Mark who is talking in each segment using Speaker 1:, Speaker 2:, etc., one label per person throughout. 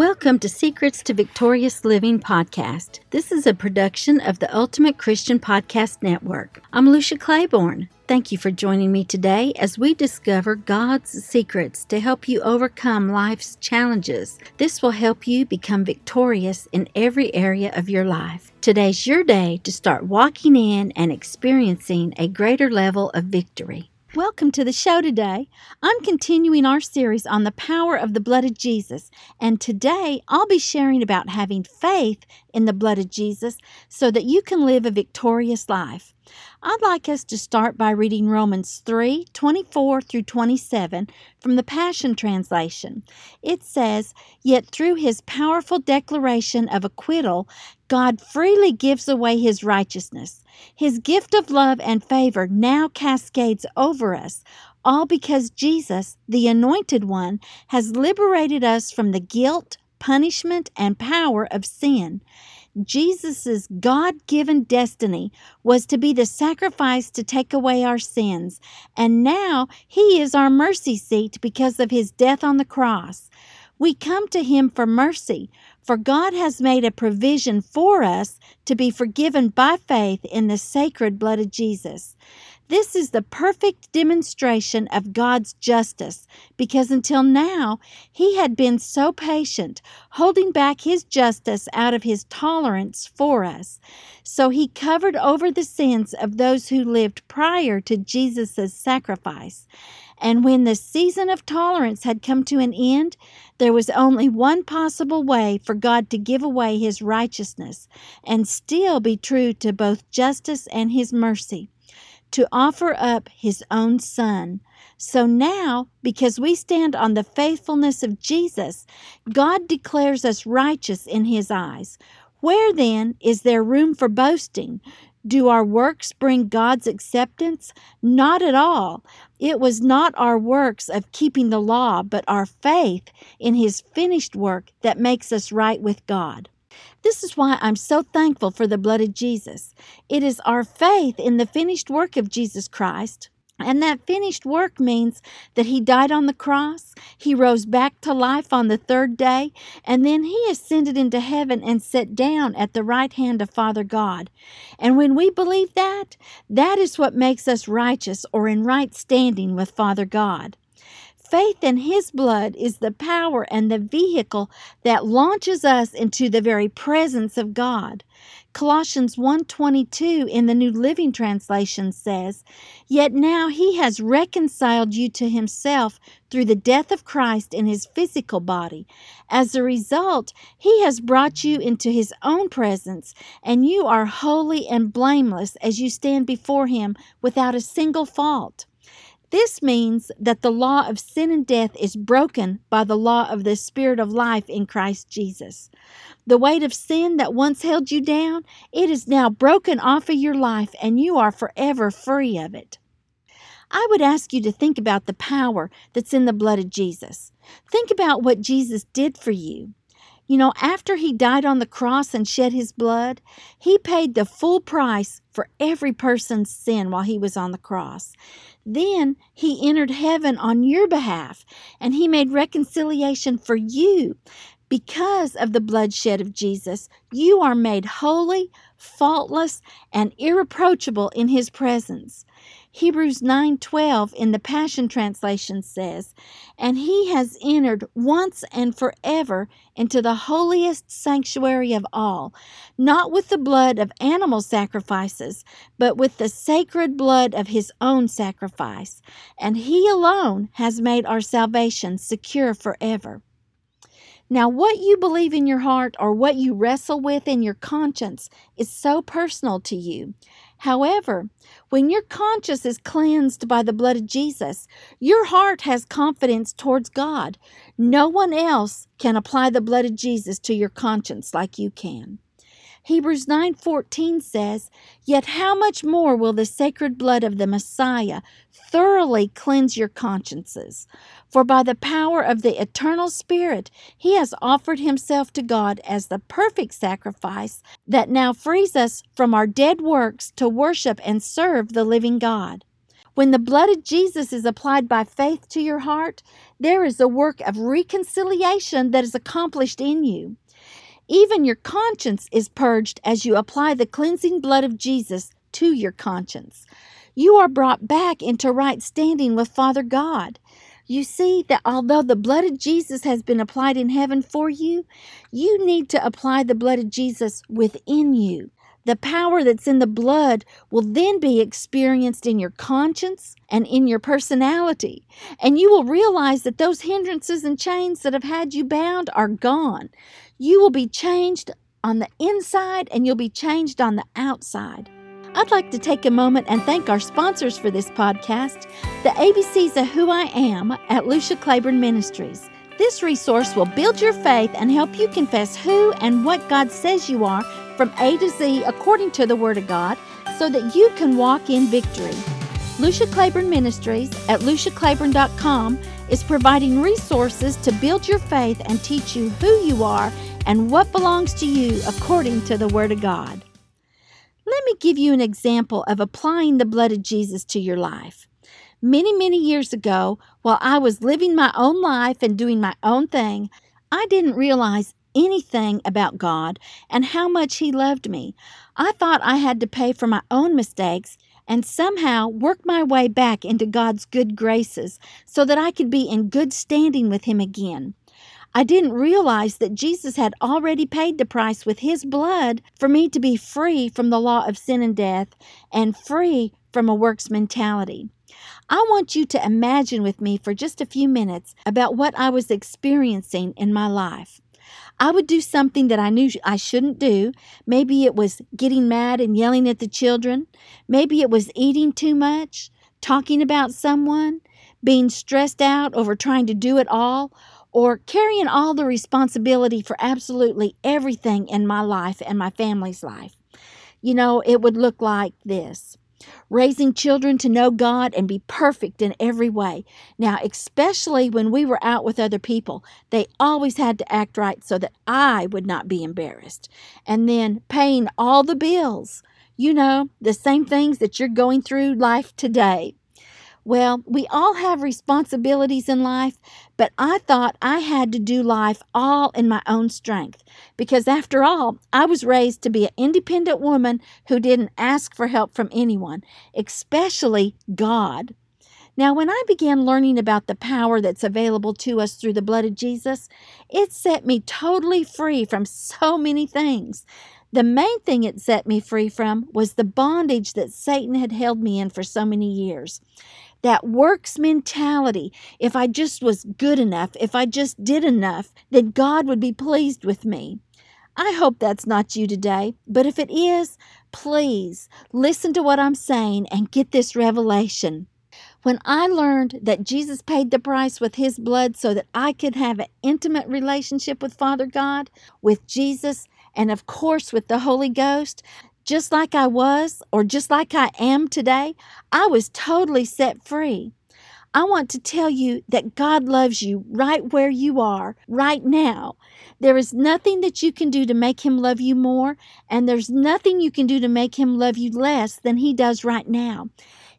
Speaker 1: Welcome to Secrets to Victorious Living podcast. This is a production of the Ultimate Christian Podcast Network. I'm Lucia Claiborne. Thank you for joining me today as we discover God's secrets to help you overcome life's challenges. This will help you become victorious in every area of your life. Today's your day to start walking in and experiencing a greater level of victory. Welcome to the show today. I'm continuing our series on the power of the blood of Jesus, and today I'll be sharing about having faith in the blood of Jesus so that you can live a victorious life. I'd like us to start by reading Romans 3 24 through 27 from the Passion Translation. It says, Yet through his powerful declaration of acquittal, God freely gives away his righteousness. His gift of love and favor now cascades over us, all because Jesus, the Anointed One, has liberated us from the guilt, punishment, and power of sin. Jesus' God given destiny was to be the sacrifice to take away our sins, and now He is our mercy seat because of His death on the cross. We come to Him for mercy, for God has made a provision for us to be forgiven by faith in the sacred blood of Jesus. This is the perfect demonstration of God's justice because until now he had been so patient, holding back his justice out of his tolerance for us. So he covered over the sins of those who lived prior to Jesus' sacrifice. And when the season of tolerance had come to an end, there was only one possible way for God to give away his righteousness and still be true to both justice and his mercy to offer up his own son. So now, because we stand on the faithfulness of Jesus, God declares us righteous in his eyes. Where then is there room for boasting? Do our works bring God's acceptance? Not at all. It was not our works of keeping the law, but our faith in His finished work that makes us right with God. This is why I'm so thankful for the blood of Jesus. It is our faith in the finished work of Jesus Christ. And that finished work means that he died on the cross, he rose back to life on the third day, and then he ascended into heaven and sat down at the right hand of Father God. And when we believe that, that is what makes us righteous or in right standing with Father God. Faith in His blood is the power and the vehicle that launches us into the very presence of God. Colossians 1:22 in the New Living Translation says, "Yet now he has reconciled you to himself through the death of Christ in his physical body. As a result, he has brought you into his own presence, and you are holy and blameless as you stand before him without a single fault." This means that the law of sin and death is broken by the law of the Spirit of life in Christ Jesus. The weight of sin that once held you down, it is now broken off of your life and you are forever free of it. I would ask you to think about the power that's in the blood of Jesus. Think about what Jesus did for you. You know, after he died on the cross and shed his blood, he paid the full price for every person's sin while he was on the cross. Then he entered heaven on your behalf and he made reconciliation for you. Because of the bloodshed of Jesus, you are made holy, faultless, and irreproachable in his presence. Hebrews 9:12 in the Passion translation says, "And he has entered once and forever into the holiest sanctuary of all, not with the blood of animal sacrifices, but with the sacred blood of his own sacrifice, and he alone has made our salvation secure forever." Now, what you believe in your heart or what you wrestle with in your conscience is so personal to you. However, when your conscience is cleansed by the blood of Jesus, your heart has confidence towards God. No one else can apply the blood of Jesus to your conscience like you can. Hebrews 9:14 says, "Yet how much more will the sacred blood of the Messiah thoroughly cleanse your consciences? For by the power of the eternal Spirit, he has offered himself to God as the perfect sacrifice that now frees us from our dead works to worship and serve the living God." When the blood of Jesus is applied by faith to your heart, there is a work of reconciliation that is accomplished in you. Even your conscience is purged as you apply the cleansing blood of Jesus to your conscience. You are brought back into right standing with Father God. You see that although the blood of Jesus has been applied in heaven for you, you need to apply the blood of Jesus within you. The power that's in the blood will then be experienced in your conscience and in your personality. And you will realize that those hindrances and chains that have had you bound are gone. You will be changed on the inside and you'll be changed on the outside. I'd like to take a moment and thank our sponsors for this podcast, the ABCs of Who I Am at Lucia Claiborne Ministries. This resource will build your faith and help you confess who and what God says you are from A to Z according to the Word of God so that you can walk in victory. Lucia Claiborne Ministries at luciaclaiborne.com is providing resources to build your faith and teach you who you are and what belongs to you according to the Word of God. Let me give you an example of applying the blood of Jesus to your life. Many, many years ago, while I was living my own life and doing my own thing, I didn't realize anything about God and how much He loved me. I thought I had to pay for my own mistakes and somehow work my way back into God's good graces so that I could be in good standing with Him again. I didn't realize that Jesus had already paid the price with his blood for me to be free from the law of sin and death and free from a works mentality. I want you to imagine with me for just a few minutes about what I was experiencing in my life. I would do something that I knew I shouldn't do. Maybe it was getting mad and yelling at the children. Maybe it was eating too much, talking about someone, being stressed out over trying to do it all, or carrying all the responsibility for absolutely everything in my life and my family's life. You know, it would look like this raising children to know God and be perfect in every way. Now, especially when we were out with other people, they always had to act right so that I would not be embarrassed. And then paying all the bills. You know, the same things that you're going through life today. Well, we all have responsibilities in life, but I thought I had to do life all in my own strength because, after all, I was raised to be an independent woman who didn't ask for help from anyone, especially God. Now, when I began learning about the power that's available to us through the blood of Jesus, it set me totally free from so many things. The main thing it set me free from was the bondage that Satan had held me in for so many years that works mentality. If I just was good enough, if I just did enough, then God would be pleased with me. I hope that's not you today, but if it is, please listen to what I'm saying and get this revelation. When I learned that Jesus paid the price with his blood so that I could have an intimate relationship with Father God, with Jesus, and of course with the Holy Ghost, just like I was or just like I am today, I was totally set free. I want to tell you that God loves you right where you are, right now. There is nothing that you can do to make Him love you more, and there's nothing you can do to make Him love you less than He does right now.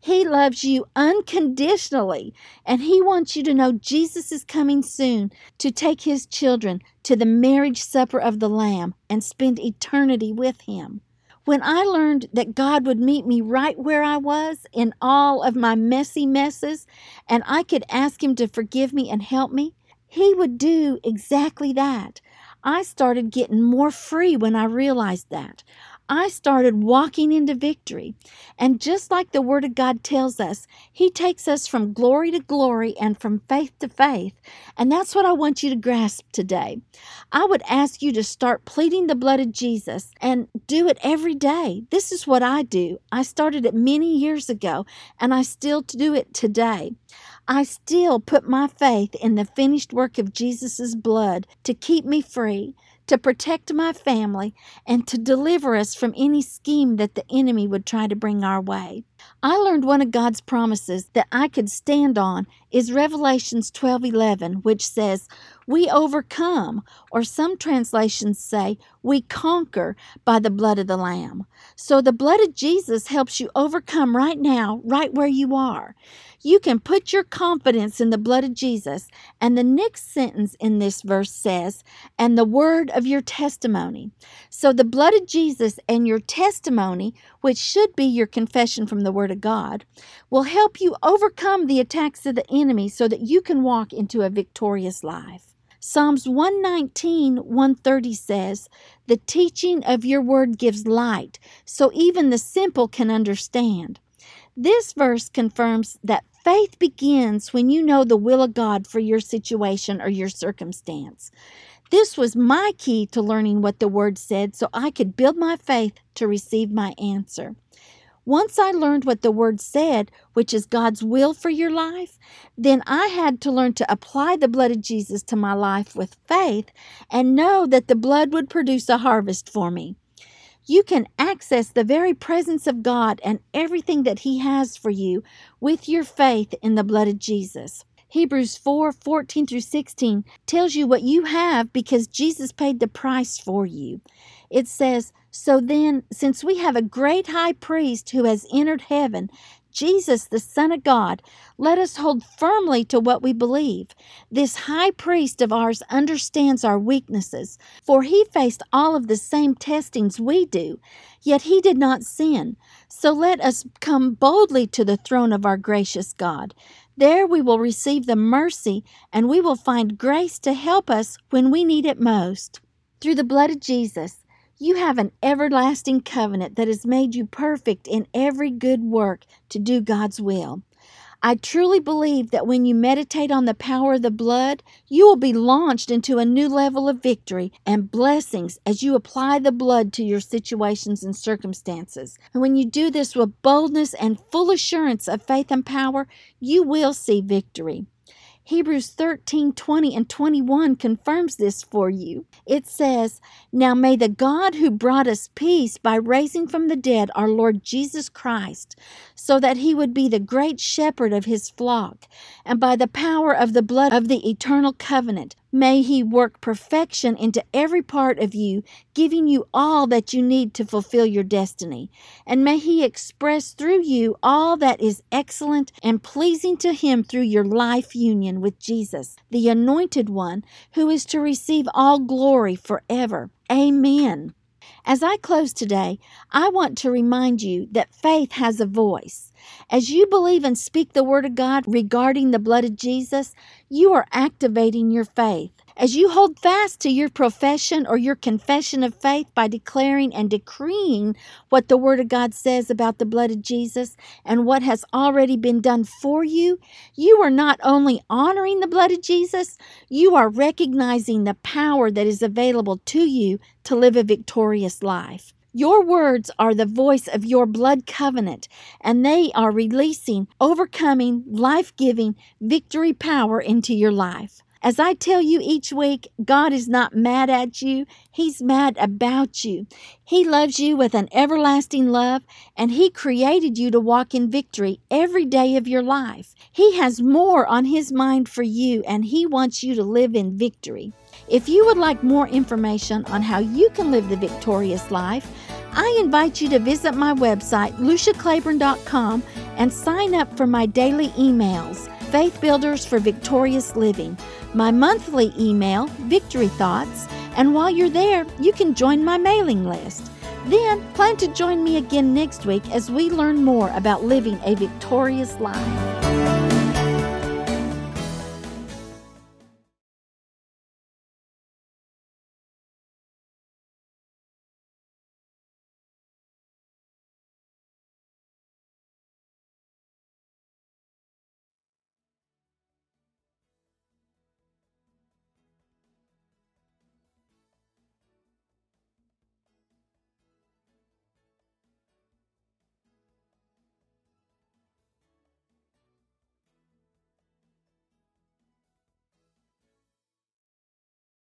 Speaker 1: He loves you unconditionally, and He wants you to know Jesus is coming soon to take His children to the marriage supper of the Lamb and spend eternity with Him. When I learned that God would meet me right where I was in all of my messy messes, and I could ask Him to forgive me and help me, He would do exactly that. I started getting more free when I realized that. I started walking into victory. And just like the Word of God tells us, He takes us from glory to glory and from faith to faith. And that's what I want you to grasp today. I would ask you to start pleading the blood of Jesus and do it every day. This is what I do. I started it many years ago, and I still do it today. I still put my faith in the finished work of Jesus' blood to keep me free to protect my family, and to deliver us from any scheme that the enemy would try to bring our way. I learned one of God's promises that I could stand on is Revelations 12:11, which says, we overcome, or some translations say, we conquer by the blood of the Lamb. So the blood of Jesus helps you overcome right now, right where you are. You can put your confidence in the blood of Jesus. And the next sentence in this verse says, and the word of your testimony. So the blood of Jesus and your testimony, which should be your confession from the word of God, will help you overcome the attacks of the enemy so that you can walk into a victorious life. Psalms 119, 130 says, The teaching of your word gives light, so even the simple can understand. This verse confirms that Faith begins when you know the will of God for your situation or your circumstance. This was my key to learning what the Word said so I could build my faith to receive my answer. Once I learned what the Word said, which is God's will for your life, then I had to learn to apply the blood of Jesus to my life with faith and know that the blood would produce a harvest for me you can access the very presence of God and everything that He has for you with your faith in the blood of Jesus. Hebrews 4 14 through 16 tells you what you have because Jesus paid the price for you. It says, So then, since we have a great high priest who has entered heaven, Jesus, the Son of God, let us hold firmly to what we believe. This high priest of ours understands our weaknesses, for he faced all of the same testings we do, yet he did not sin. So let us come boldly to the throne of our gracious God. There we will receive the mercy and we will find grace to help us when we need it most. Through the blood of Jesus, you have an everlasting covenant that has made you perfect in every good work to do God's will. I truly believe that when you meditate on the power of the blood, you will be launched into a new level of victory and blessings as you apply the blood to your situations and circumstances. And when you do this with boldness and full assurance of faith and power, you will see victory. Hebrews 13 20 and 21 confirms this for you. It says, Now may the God who brought us peace by raising from the dead our Lord Jesus Christ, so that he would be the great shepherd of his flock, and by the power of the blood of the eternal covenant, May He work perfection into every part of you, giving you all that you need to fulfill your destiny. And may He express through you all that is excellent and pleasing to Him through your life union with Jesus, the Anointed One, who is to receive all glory forever. Amen. As I close today, I want to remind you that faith has a voice. As you believe and speak the Word of God regarding the blood of Jesus, you are activating your faith. As you hold fast to your profession or your confession of faith by declaring and decreeing what the Word of God says about the blood of Jesus and what has already been done for you, you are not only honoring the blood of Jesus, you are recognizing the power that is available to you to live a victorious life. Your words are the voice of your blood covenant, and they are releasing, overcoming, life giving victory power into your life. As I tell you each week, God is not mad at you, He's mad about you. He loves you with an everlasting love, and He created you to walk in victory every day of your life. He has more on His mind for you, and He wants you to live in victory. If you would like more information on how you can live the victorious life, I invite you to visit my website, luciaclaiborne.com, and sign up for my daily emails, Faith Builders for Victorious Living my monthly email, Victory Thoughts, and while you're there, you can join my mailing list. Then plan to join me again next week as we learn more about living a victorious life.